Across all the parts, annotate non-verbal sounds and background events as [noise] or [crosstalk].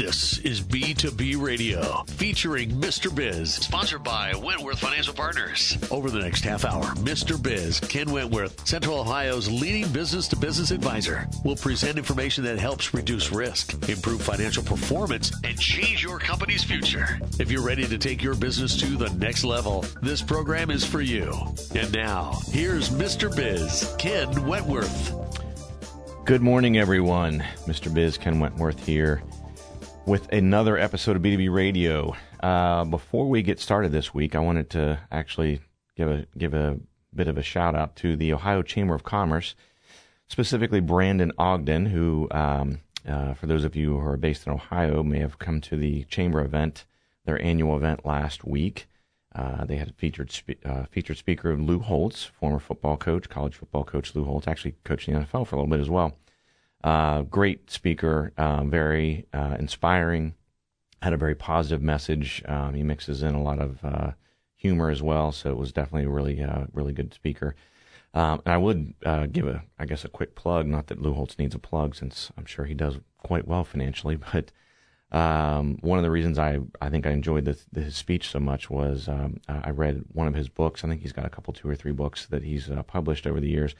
This is B2B Radio, featuring Mr. Biz, sponsored by Wentworth Financial Partners. Over the next half hour, Mr. Biz, Ken Wentworth, Central Ohio's leading business to business advisor, will present information that helps reduce risk, improve financial performance, and change your company's future. If you're ready to take your business to the next level, this program is for you. And now, here's Mr. Biz, Ken Wentworth. Good morning, everyone. Mr. Biz, Ken Wentworth here with another episode of B2B Radio. Uh, before we get started this week, I wanted to actually give a give a bit of a shout out to the Ohio Chamber of Commerce, specifically Brandon Ogden, who, um, uh, for those of you who are based in Ohio, may have come to the chamber event, their annual event last week. Uh, they had a featured spe- uh, featured speaker Lou Holtz, former football coach, college football coach Lou Holtz, actually coached the NFL for a little bit as well. Uh, great speaker, uh, very uh, inspiring. Had a very positive message. Um, he mixes in a lot of uh, humor as well, so it was definitely a really, uh, really good speaker. Um, and I would uh, give a, I guess, a quick plug. Not that Lou Holtz needs a plug, since I'm sure he does quite well financially. [laughs] But um, one of the reasons I, I think I enjoyed his speech so much was um, I read one of his books. I think he's got a couple, two or three books that he's published over the years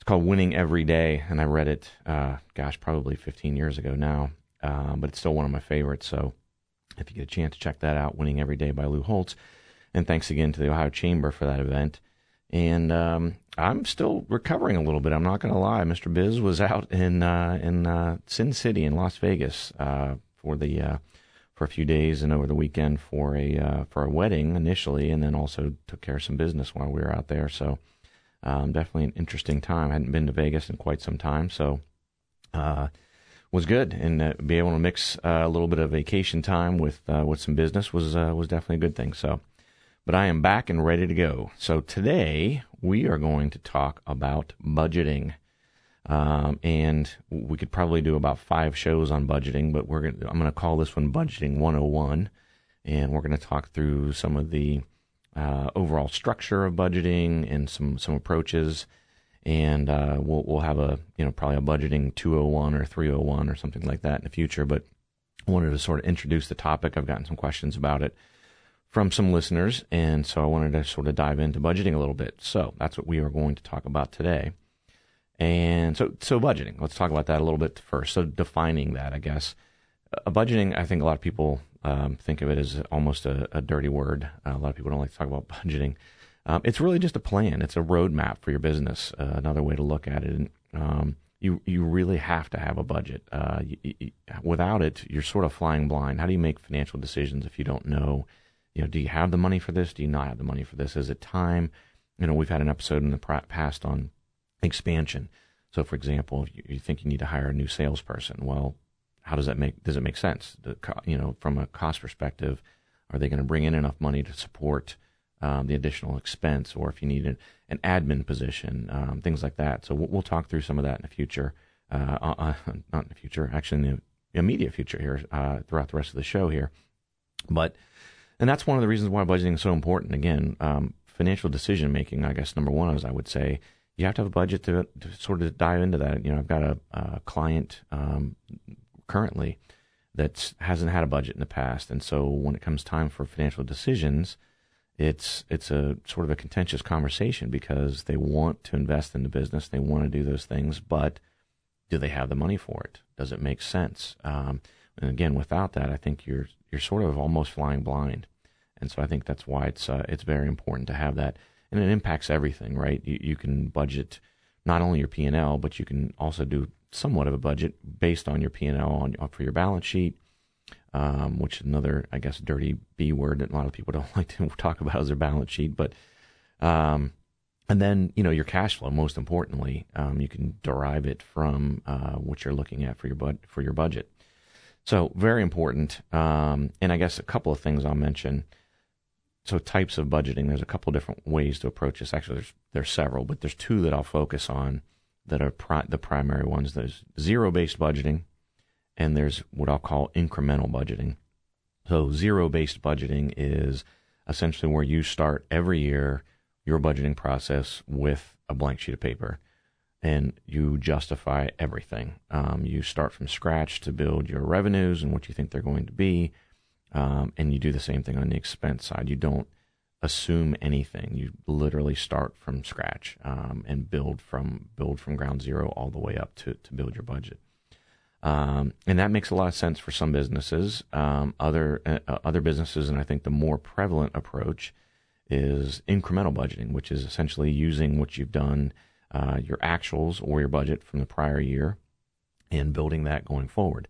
it's called Winning Every Day, and I read it, uh, gosh, probably 15 years ago now, um, but it's still one of my favorites. So if you get a chance to check that out, Winning Every Day by Lou Holtz. And thanks again to the Ohio Chamber for that event. And um, I'm still recovering a little bit. I'm not going to lie. Mr. Biz was out in uh, in uh, Sin City in Las Vegas uh, for the uh, for a few days and over the weekend for a uh, for a wedding initially, and then also took care of some business while we were out there. So um, definitely an interesting time. I hadn't been to Vegas in quite some time, so uh, was good. And uh, be able to mix uh, a little bit of vacation time with uh, with some business was uh, was definitely a good thing. So, but I am back and ready to go. So today we are going to talk about budgeting. Um, and we could probably do about five shows on budgeting, but we're gonna, I'm going to call this one Budgeting 101, and we're going to talk through some of the uh, overall structure of budgeting and some some approaches. And uh, we'll we'll have a you know probably a budgeting 201 or 301 or something like that in the future. But I wanted to sort of introduce the topic. I've gotten some questions about it from some listeners, and so I wanted to sort of dive into budgeting a little bit. So that's what we are going to talk about today. And so so budgeting. Let's talk about that a little bit first. So defining that, I guess. A budgeting, I think a lot of people um, think of it as almost a, a dirty word. Uh, a lot of people don't like to talk about [laughs] budgeting. Um, it's really just a plan. It's a roadmap for your business. Uh, another way to look at it. And, um, you you really have to have a budget. Uh, you, you, without it, you're sort of flying blind. How do you make financial decisions if you don't know? You know, do you have the money for this? Do you not have the money for this? Is it time? You know, we've had an episode in the past on expansion. So, for example, if you think you need to hire a new salesperson, well, how does that make does it make sense? The, you know, from a cost perspective, are they going to bring in enough money to support um, the additional expense, or if you need an, an admin position, um, things like that. So we'll, we'll, talk through some of that in the future. Uh, uh, uh not in the future, actually in the immediate future here uh, throughout the rest of the show here. But and that's one of the reasons why budgeting is so important. Again, um, financial decision making. I guess number one is I would say you have to have a budget to, to sort of dive into that. You know, I've got a, a client um, currently that hasn't had a budget in the past, and so when it comes time for financial decisions, it's it's a sort of a contentious conversation because they want to invest in the business, they want to do those things, but do they have the money for it? Does it make sense? Um, and again, without that, I think you're you're sort of almost flying blind, and so I think that's why it's uh, it's very important to have that, and it impacts everything, right? You, you can budget not only your P and L, but you can also do somewhat of a budget based on your P and L on for your balance sheet, um, which is another, I guess, dirty B word that a lot of people [laughs] don't like to talk about as their balance sheet. But um, and then you know your cash flow. Most importantly, um, you can derive it from uh, what you're looking at for your bud- for your budget. So very important. Um, and I guess a couple of things I'll mention. So types of budgeting. There's a couple of different ways to approach this. Actually, there's there's several, but there's two that I'll focus on that are pri- the primary ones. There's zero based budgeting, and there's what I'll call incremental budgeting. So, zero based budgeting is essentially where you start every year your budgeting process with a blank sheet of paper and you justify everything. Um, you start from scratch to build your revenues and what you think they're going to be. Um, and you do the same thing on the expense side. You don't assume anything. You literally start from scratch um, and build from build from ground zero all the way up to to build your budget. Um, and that makes a lot of sense for some businesses. Um, other uh, other businesses, and I think the more prevalent approach is incremental budgeting, which is essentially using what you've done, uh, your actuals or your budget from the prior year, and building that going forward.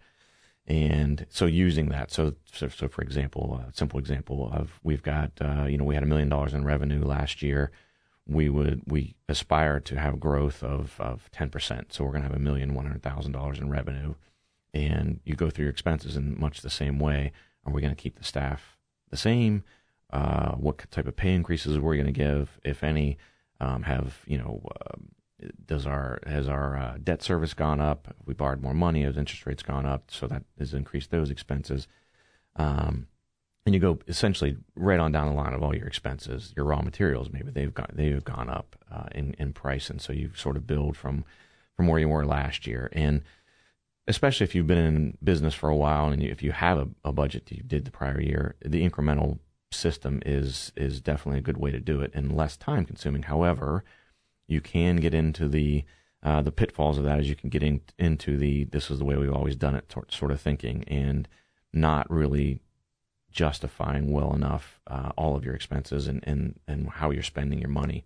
And so using that, so so, so for example, a simple example of we've got uh, you know we had a million dollars in revenue last year. We would we aspire to have growth of of ten percent. So we're going to have a million one hundred thousand dollars in revenue, and you go through your expenses in much the same way. Are we going to keep the staff the same? Uh, what type of pay increases are we going to give, if any? Um, have you know uh, does our has our uh, debt service gone up? We borrowed more money? Has interest rates gone up? So that has increased those expenses. Um, and you go essentially right on down the line of all your expenses, your raw materials. Maybe they've got they've gone up uh, in in price, and so you sort of build from from where you were last year. And especially if you've been in business for a while, and if you have a, a budget that you did the prior year, the incremental system is is definitely a good way to do it and less time consuming. However, you can get into the uh, the pitfalls of that is you can get in, into the this is the way we've always done it sort of thinking and not really justifying well enough uh, all of your expenses and, and, and how you're spending your money.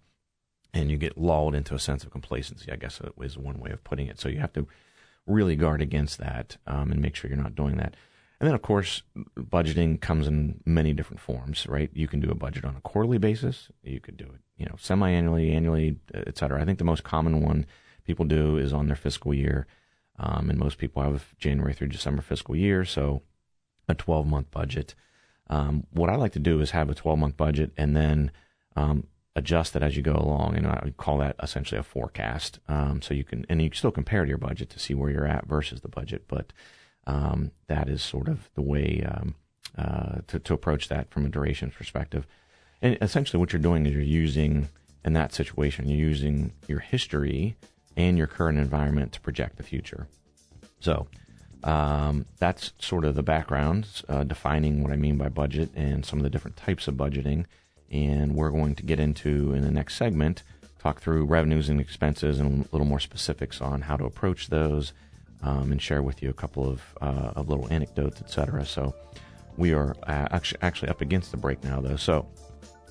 And you get lulled into a sense of complacency, I guess is one way of putting it. So you have to really guard against that um, and make sure you're not doing that. And then, of course, budgeting comes in many different forms, right? You can do a budget on a quarterly basis. You could do it, you know, semi-annually, annually, et cetera. I think the most common one people do is on their fiscal year. Um, and most people have January through December fiscal year, so a 12 month budget. Um, what I like to do is have a 12 month budget and then um, adjust it as you go along, and I would call that essentially a forecast. Um, so you can, and you can still compare to your budget to see where you're at versus the budget, but um, that is sort of the way um, uh, to, to approach that from a duration perspective. And essentially, what you're doing is you're using, in that situation, you're using your history and your current environment to project the future. So um, that's sort of the background, uh, defining what I mean by budget and some of the different types of budgeting. And we're going to get into in the next segment, talk through revenues and expenses and a little more specifics on how to approach those um, and share with you a couple of, uh, of little anecdotes, etc. So we are uh, actually up against the break now, though. So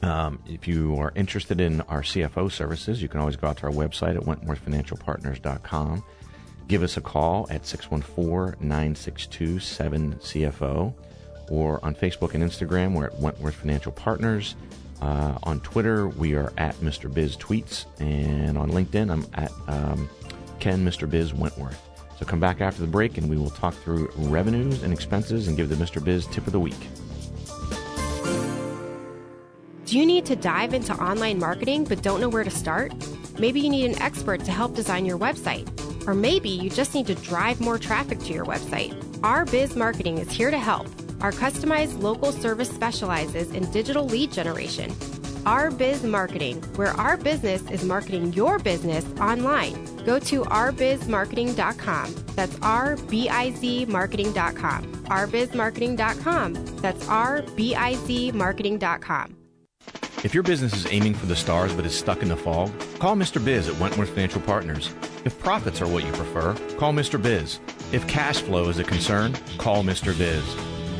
um, if you are interested in our CFO services, you can always go out to our website at wentworthfinancialpartners.com. Give us a call at 614 962 7CFO or on Facebook and Instagram, we're at Wentworth Financial Partners. Uh, on Twitter, we are at Mr. Biz Tweets. And on LinkedIn, I'm at um, Ken Mr. Biz Wentworth. So come back after the break and we will talk through revenues and expenses and give the Mr. Biz tip of the week. Do you need to dive into online marketing but don't know where to start? Maybe you need an expert to help design your website. Or maybe you just need to drive more traffic to your website. Our Biz Marketing is here to help. Our customized local service specializes in digital lead generation. Our Biz Marketing, where our business is marketing your business online. Go to rbizmarketing.com. That's R B I Z marketing.com. rbizmarketing.com. That's R B I Z marketing.com. If your business is aiming for the stars but is stuck in the fog, call Mr. Biz at Wentworth Financial Partners. If profits are what you prefer, call Mr. Biz. If cash flow is a concern, call Mr. Biz.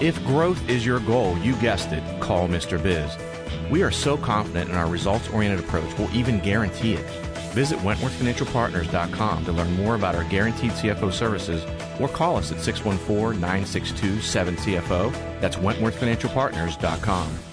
If growth is your goal, you guessed it, call Mr. Biz. We are so confident in our results oriented approach, we'll even guarantee it. Visit WentworthFinancialPartners.com to learn more about our guaranteed CFO services or call us at 614 962 7CFO. That's WentworthFinancialPartners.com.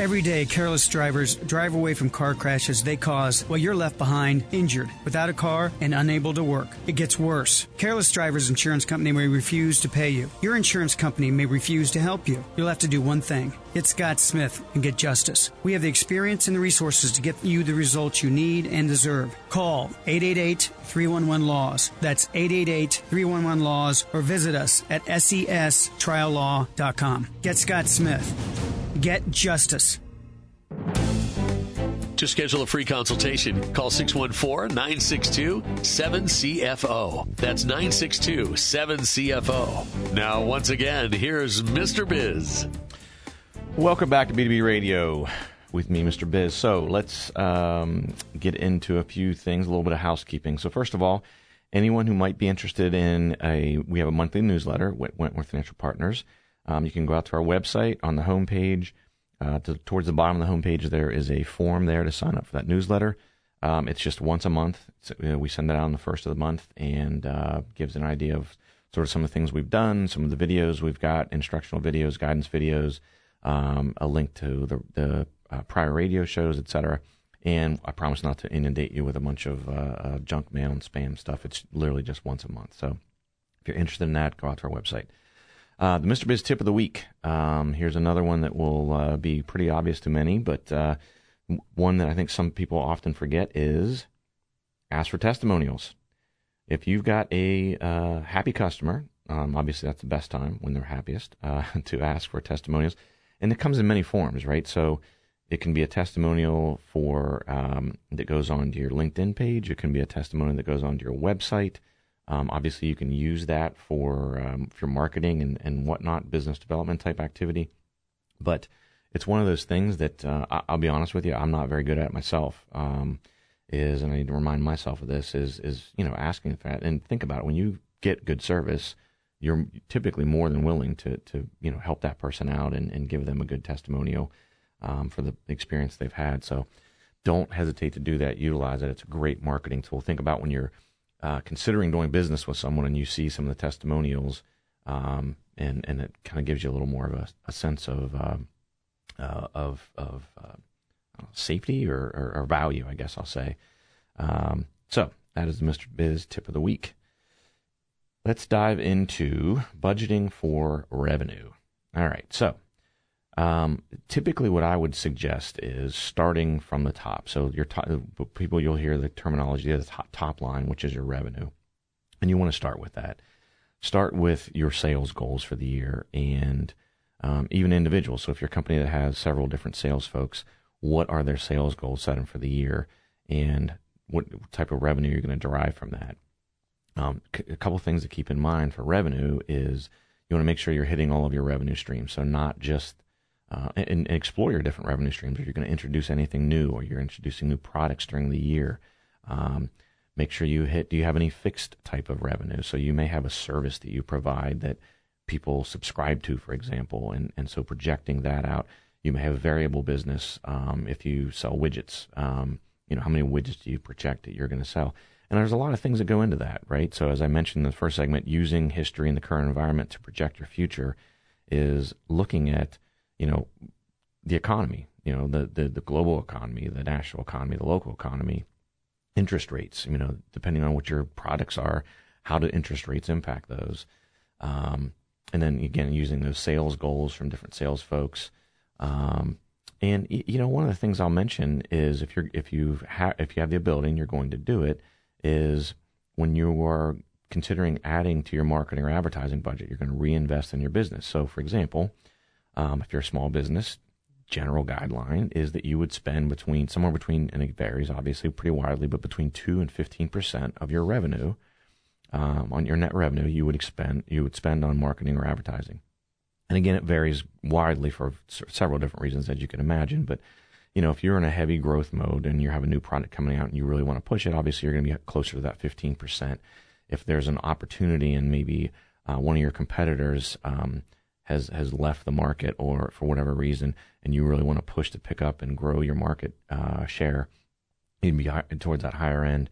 Every day, careless drivers drive away from car crashes they cause while you're left behind, injured, without a car, and unable to work. It gets worse. Careless Drivers Insurance Company may refuse to pay you. Your insurance company may refuse to help you. You'll have to do one thing Get Scott Smith and get justice. We have the experience and the resources to get you the results you need and deserve. Call 888 311 Laws. That's 888 311 Laws or visit us at sestriallaw.com. Get Scott Smith Get justice. To schedule a free consultation, call 614 962 7CFO. That's 962 7CFO. Now, once again, here's Mr. Biz. Welcome back to B2B Radio with me, Mr. Biz. So let's um, get into a few things, a little bit of housekeeping. So, first of all, anyone who might be interested in a, we have a monthly newsletter, with Wentworth Financial Partners. Um, you can go out to our website on the homepage uh, to, towards the bottom of the homepage, there is a form there to sign up for that newsletter. Um, it's just once a month. Know, we send it out on the first of the month and uh, gives an idea of sort of some of the things we've done, some of the videos we've got, instructional videos, guidance videos, um, a link to the, the uh, prior radio shows, etc. And I promise not to inundate you with a bunch of uh, uh, junk mail and spam stuff. It's literally just once a month. So if you're interested in that, go out to our website. Uh, the Mr. Biz tip of the week. Um, here's another one that will uh, be pretty obvious to many, but uh, one that I think some people often forget is ask for testimonials. If you've got a uh, happy customer, um, obviously that's the best time when they're happiest uh, [laughs] to ask for testimonials, and it comes in many forms, right? So it can be a testimonial for um, that goes on to your LinkedIn page. It can be a testimonial that goes on to your website. Um, obviously, you can use that for um, for marketing and, and whatnot, business development type activity. But it's one of those things that uh, I, will be honest with you, I'm not very good at myself. Um, is and I need to remind myself of this is is you know asking for that and think about it when you get good service, you're typically more than willing to to you know help that person out and, and give them a good testimonial um, for the experience they've had. So don't hesitate to do that. Utilize it. It's a great marketing tool. Think about when you're uh, considering doing business with someone and you see some of the testimonials, um, and and it kind of gives you a little more of a, a sense of uh, uh, of of uh, safety or, or, or, value, I guess I'll say. Um, so that is the Mr. Biz tip of the week. Let's dive into budgeting for revenue. All right, so um, typically, what I would suggest is starting from the top. So, your top, people you'll hear the terminology the top, top line, which is your revenue, and you want to start with that. Start with your sales goals for the year, and um, even individuals. So, if you're a company that has several different sales folks, what are their sales goals set them for the year, and what type of revenue you're going to derive from that? Um, a couple things to keep in mind for revenue is you want to make sure you're hitting all of your revenue streams. So, not just uh, and, and, explore your different revenue streams. If you're going to introduce anything new or you're introducing new products during the year, um, make sure you hit. Do you have any fixed type of revenue? So you may have a service that you provide that people subscribe to, for example, and and so projecting that out. You may have a variable business um, if you sell widgets. Um, you know how many widgets do you project that you're going to sell? And there's a lot of things that go into that, right? So as I mentioned in the first segment, using history in the current environment to project your future is looking at you know, the economy, you know, the, the, the global economy, the national economy, the local economy, interest rates, you know, depending on what your products are, how do interest rates impact those? Um, and then again, using those sales goals from different sales folks. Um, and you know, one of the things I'll mention is if you're if you have if you have the ability and you're going to do it, is when you are considering adding to your marketing or advertising budget, you're going to reinvest in your business. So, for example, um, if you're a small business, general guideline is that you would spend between somewhere between, and it varies obviously pretty widely, but between two and fifteen percent of your revenue um, on your net revenue you would expend you would spend on marketing or advertising. And again, it varies widely for several different reasons, as you can imagine. But you know, if you're in a heavy growth mode and you have a new product coming out and you really want to push it, obviously you're going to be closer to that fifteen percent. If there's an opportunity and maybe uh, one of your competitors um, has has left the market or for whatever reason, and you really want to push to pick up and grow your market uh, share, you'd be towards that higher end.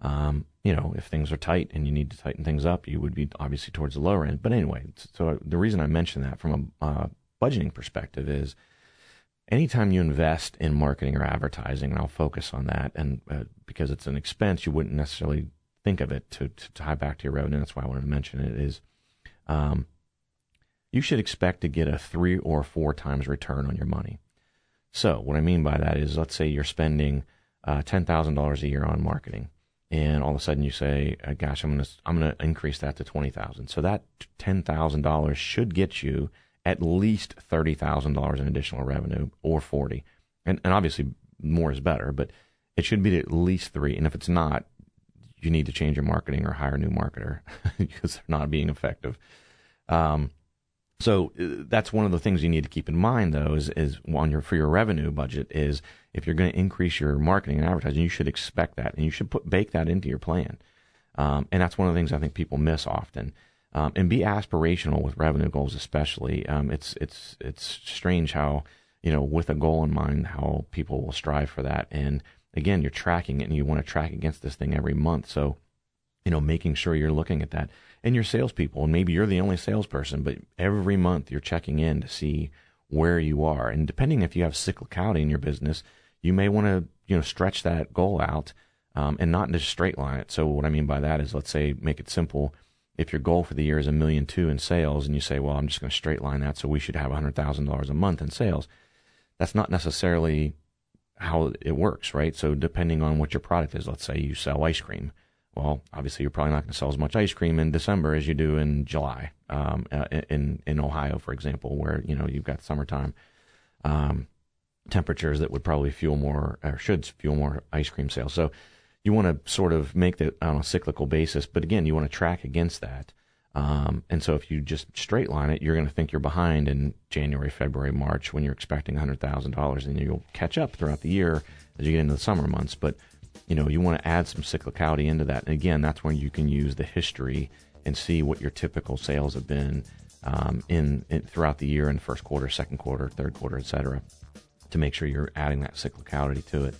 Um, you know, if things are tight and you need to tighten things up, you would be obviously towards the lower end. But anyway, so the reason I mention that from a uh, budgeting perspective is anytime you invest in marketing or advertising, and I'll focus on that, and uh, because it's an expense, you wouldn't necessarily think of it to, to tie back to your revenue. That's why I wanted to mention it. Is um, you should expect to get a three or four times return on your money. So, what I mean by that is, let's say you're spending uh, ten thousand dollars a year on marketing, and all of a sudden you say, uh, "Gosh, I'm gonna I'm gonna increase that to twenty thousand. So that ten thousand dollars should get you at least thirty thousand dollars in additional revenue or forty, and and obviously more is better, but it should be at least three. And if it's not, you need to change your marketing or hire a new marketer [laughs] because they're not being effective. Um, so uh, that's one of the things you need to keep in mind, though, is, is on your for your revenue budget is if you're going to increase your marketing and advertising, you should expect that and you should put bake that into your plan. Um, and that's one of the things I think people miss often. Um, and be aspirational with revenue goals, especially. Um, it's it's it's strange how you know with a goal in mind how people will strive for that. And again, you're tracking it, and you want to track against this thing every month. So you know, making sure you're looking at that and your salespeople. And maybe you're the only salesperson, but every month you're checking in to see where you are. And depending if you have cyclicality in your business, you may want to you know stretch that goal out um, and not just straight line it. So what I mean by that is, let's say, make it simple. If your goal for the year is a million two in sales, and you say, well, I'm just going to straight line that, so we should have hundred thousand dollars a month in sales. That's not necessarily how it works, right? So depending on what your product is, let's say you sell ice cream well, obviously you're probably not going to sell as much ice cream in December as you do in July. Um, uh, in in Ohio, for example, where you know you've got summertime um, temperatures that would probably fuel more or should fuel more ice cream sales. So you want to sort of make that on a cyclical basis, but again, you want to track against that. Um, and so if you just straight line it, you're going to think you're behind in January, February, March when you're expecting $100,000 and you'll catch up throughout the year as you get into the summer months. But you know, you want to add some cyclicality into that. And again, that's when you can use the history and see what your typical sales have been um, in, in, throughout the year in first quarter, second quarter, third quarter, et cetera, to make sure you're adding that cyclicality to it.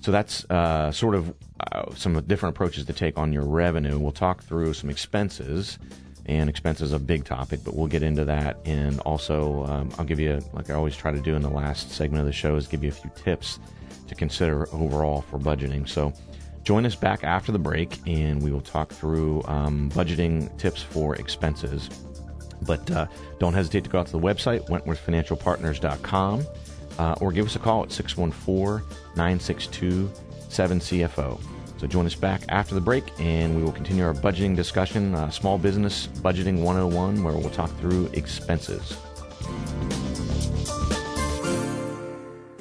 So that's uh, sort of uh, some different approaches to take on your revenue. We'll talk through some expenses, and expenses a big topic, but we'll get into that. And also, um, I'll give you, like I always try to do in the last segment of the show, is give you a few tips to consider overall for budgeting. So join us back after the break and we will talk through um, budgeting tips for expenses. But uh, don't hesitate to go out to the website, wentworthfinancialpartners.com, uh, or give us a call at 614 962 7CFO. So join us back after the break and we will continue our budgeting discussion, uh, Small Business Budgeting 101, where we'll talk through expenses.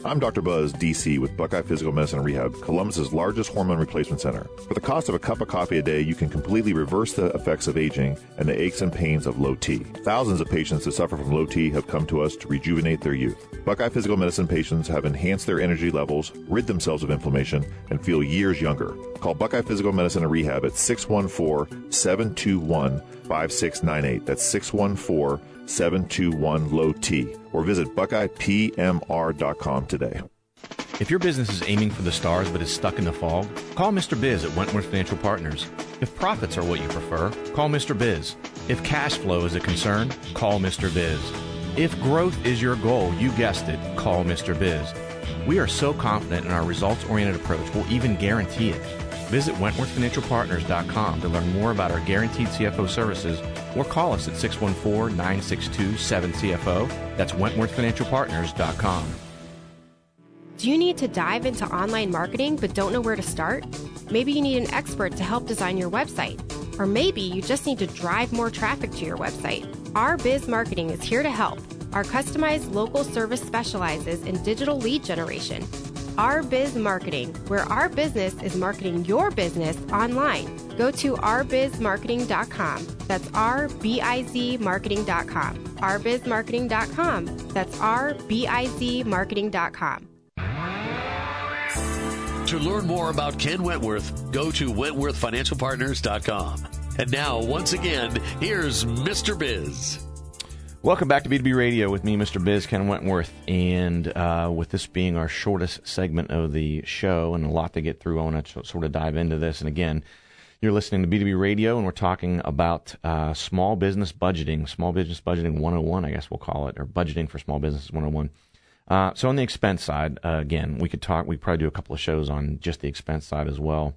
I'm Dr. Buzz, DC, with Buckeye Physical Medicine and Rehab, Columbus's largest hormone replacement center. For the cost of a cup of coffee a day, you can completely reverse the effects of aging and the aches and pains of low T. Thousands of patients that suffer from low T have come to us to rejuvenate their youth. Buckeye Physical Medicine patients have enhanced their energy levels, rid themselves of inflammation, and feel years younger. Call Buckeye Physical Medicine and Rehab at 614 721 5698. That's 614 721 low T or visit buckeyepmr.com today. If your business is aiming for the stars but is stuck in the fog, call Mr. Biz at Wentworth Financial Partners. If profits are what you prefer, call Mr. Biz. If cash flow is a concern, call Mr. Biz. If growth is your goal, you guessed it, call Mr. Biz. We are so confident in our results oriented approach, we'll even guarantee it. Visit WentworthFinancialPartners.com to learn more about our guaranteed CFO services or call us at 614 962 7CFO. That's WentworthFinancialPartners.com. Do you need to dive into online marketing but don't know where to start? Maybe you need an expert to help design your website. Or maybe you just need to drive more traffic to your website. Our Biz Marketing is here to help. Our customized local service specializes in digital lead generation our Biz Marketing, where our business is marketing your business online. Go to rbizmarketing.com. That's R B I Z marketing.com. rbizmarketing.com. That's R B I Z marketing.com. To learn more about Ken Wentworth, go to wentworthfinancialpartners.com. And now, once again, here's Mr. Biz. Welcome back to B2B Radio with me, Mr. Biz, Ken Wentworth. And uh, with this being our shortest segment of the show and a lot to get through, I want to sort of dive into this. And again, you're listening to B2B Radio, and we're talking about uh, small business budgeting, small business budgeting 101, I guess we'll call it, or budgeting for small business 101. Uh, so on the expense side, uh, again, we could talk, we probably do a couple of shows on just the expense side as well.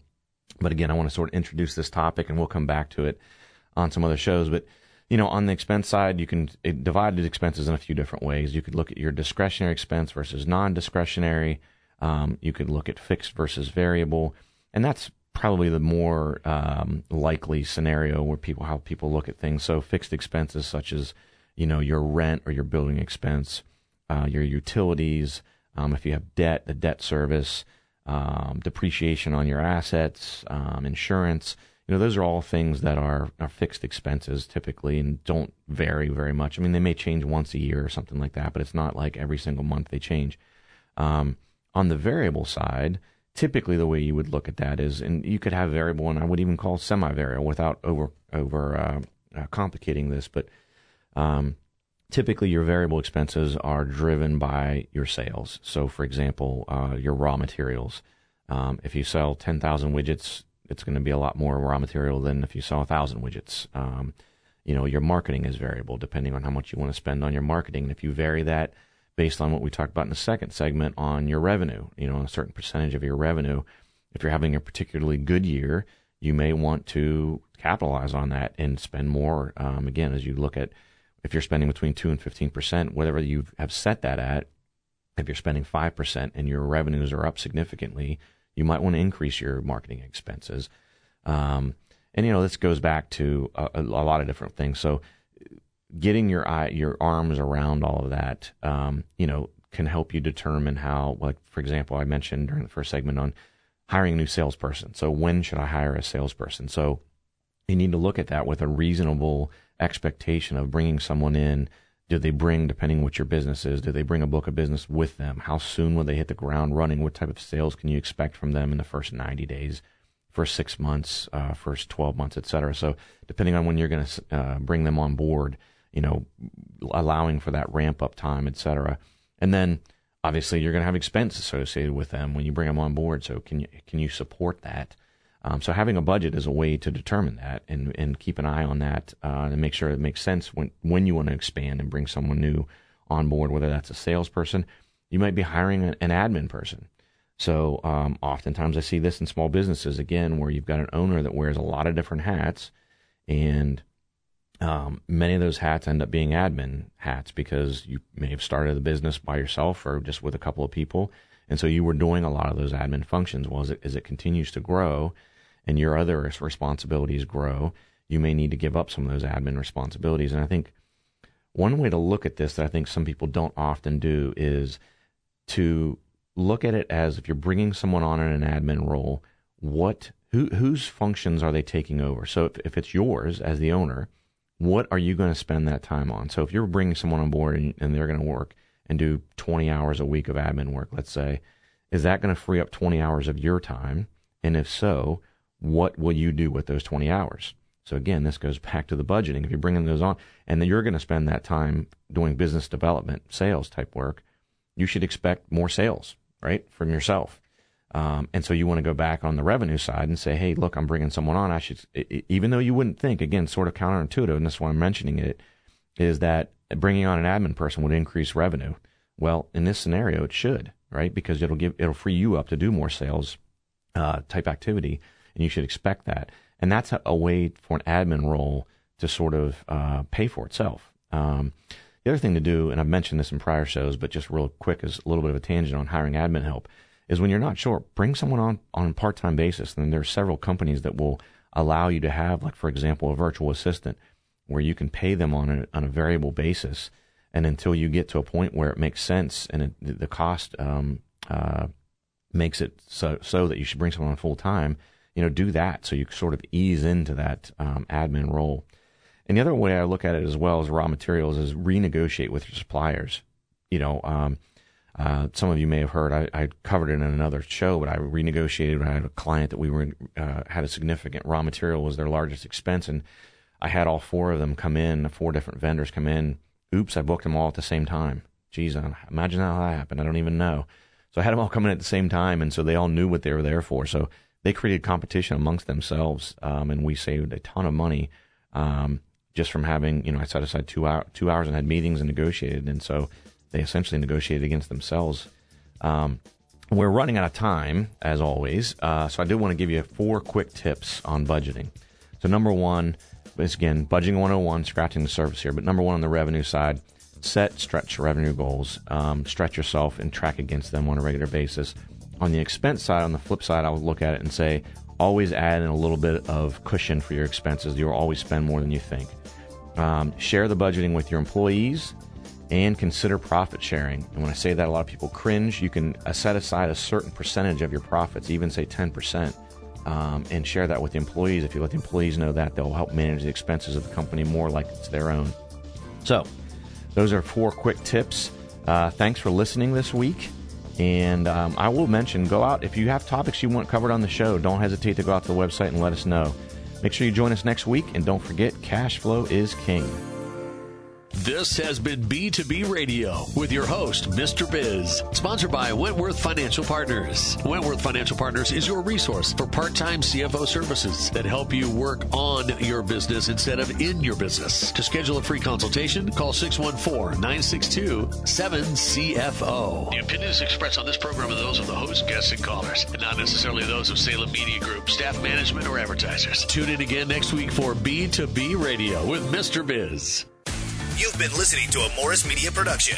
But again, I want to sort of introduce this topic, and we'll come back to it on some other shows. But you know, on the expense side, you can divide the expenses in a few different ways. You could look at your discretionary expense versus non-discretionary. Um, you could look at fixed versus variable, and that's probably the more um, likely scenario where people how people look at things. So fixed expenses such as you know, your rent or your building expense, uh, your utilities, um, if you have debt, the debt service, um, depreciation on your assets, um, insurance. You know, those are all things that are, are fixed expenses typically and don't vary very much. I mean, they may change once a year or something like that, but it's not like every single month they change. Um, on the variable side, typically the way you would look at that is, and you could have variable, and I would even call semi-variable without over over uh, uh, complicating this, but um, typically your variable expenses are driven by your sales. So, for example, uh, your raw materials. Um, if you sell 10,000 widgets, it's going to be a lot more raw material than if you sell 1,000 widgets. Um, you know, your marketing is variable depending on how much you want to spend on your marketing. And if you vary that based on what we talked about in the second segment on your revenue, you know, a certain percentage of your revenue, if you're having a particularly good year, you may want to capitalize on that and spend more. Um, again, as you look at if you're spending between 2 and 15%, whatever you have set that at, if you're spending 5% and your revenues are up significantly, you might want to increase your marketing expenses. Um, and, you know, this goes back to a, a, lot of different things. So, getting your eye, your arms around all of that, um, you know, can help you determine how, like, for example, I mentioned during the first segment on hiring a new salesperson. So, when should I hire a salesperson? So, you need to look at that with a reasonable expectation of bringing someone in. Do they bring, depending what your business is, do they bring a book of business with them? How soon will they hit the ground running? What type of sales can you expect from them in the first 90 days, first six months, uh, first 12 months, et cetera? So, depending on when you're going to uh, bring them on board, you know, allowing for that ramp up time, et cetera. And then, obviously, you're going to have expense associated with them when you bring them on board. So, can you can you support that? Um, so having a budget is a way to determine that and, and keep an eye on that uh, and make sure it makes sense when, when you want to expand and bring someone new on board, whether that's a salesperson. You might be hiring an, an admin person. So um, oftentimes I see this in small businesses again, where you've got an owner that wears a lot of different hats, and um, many of those hats end up being admin hats because you may have started the business by yourself or just with a couple of people, and so you were doing a lot of those admin functions. Well, as it, as it continues to grow, and your other responsibilities grow, you may need to give up some of those admin responsibilities. And I think one way to look at this that I think some people don't often do is to look at it as if you're bringing someone on in an admin role, what who whose functions are they taking over? So if, if it's yours as the owner, what are you going to spend that time on? So if you're bringing someone on board and, and they're going to work and do 20 hours a week of admin work, let's say, is that going to free up 20 hours of your time? And if so, what will you do with those 20 hours? So again, this goes back to the budgeting. If you're bringing those on and then you're going to spend that time doing business development, sales type work, you should expect more sales, right, from yourself. Um, and so you want to go back on the revenue side and say, hey, look, I'm bringing someone on. I should, even though you wouldn't think, again, sort of counterintuitive, and that's why I'm mentioning it, is that bringing on an admin person would increase revenue. Well, in this scenario, it should, right? Because it'll give, it'll free you up to do more sales uh, type activity and you should expect that. And that's a, a way for an admin role to sort of uh, pay for itself. Um, the other thing to do, and I've mentioned this in prior shows, but just real quick as a little bit of a tangent on hiring admin help, is when you're not sure, bring someone on on a part time basis. And there are several companies that will allow you to have, like for example, a virtual assistant, where you can pay them on a on a variable basis, and until you get to a point where it makes sense and it, the cost um, uh, makes it so so that you should bring someone on full time you know, do that so you sort of ease into that um, admin role. And the other way I look at it as well as raw materials is renegotiate with your suppliers. You know, um, uh, some of you may have heard I, I, covered it in another show, but I renegotiated. I had a client that we were uh, had a significant raw material was their largest expense, and I had all four of them come in, four different vendors come in. Oops, I booked them all at the same time. Geez, imagine how that happened. I don't even know. So I had them all come in at the same time, and so they all knew what they were there for. So they created competition amongst themselves, um, and we saved a ton of money um, just from having you know I set aside two hour, two hours and had meetings and negotiated, and so they essentially negotiated against themselves. Um, we're running out of time as always, uh, so I do want to give you four quick tips on budgeting. So number one is again budgeting 101, scratching the surface here, but number one on the revenue side, set stretch revenue goals, um, stretch yourself and track against them on a regular basis. On the expense side, on the flip side, I would look at it and say, always add in a little bit of cushion for your expenses. You'll always spend more than you think. Um, share the budgeting with your employees and consider profit sharing. And when I say that, a lot of people cringe. You can uh, set aside a certain percentage of your profits, even say 10%, um, and share that with the employees. If you let the employees know that, they'll help manage the expenses of the company more like it's their own. So, those are four quick tips. Uh, thanks for listening this week. And um, I will mention go out if you have topics you want covered on the show, don't hesitate to go out to the website and let us know. Make sure you join us next week, and don't forget cash flow is king. This has been B2B Radio with your host, Mr. Biz, sponsored by Wentworth Financial Partners. Wentworth Financial Partners is your resource for part time CFO services that help you work on your business instead of in your business. To schedule a free consultation, call 614 962 7CFO. The opinions expressed on this program are those of the host, guests, and callers, and not necessarily those of Salem Media Group, staff management, or advertisers. Tune in again next week for B2B Radio with Mr. Biz. You've been listening to a Morris Media production.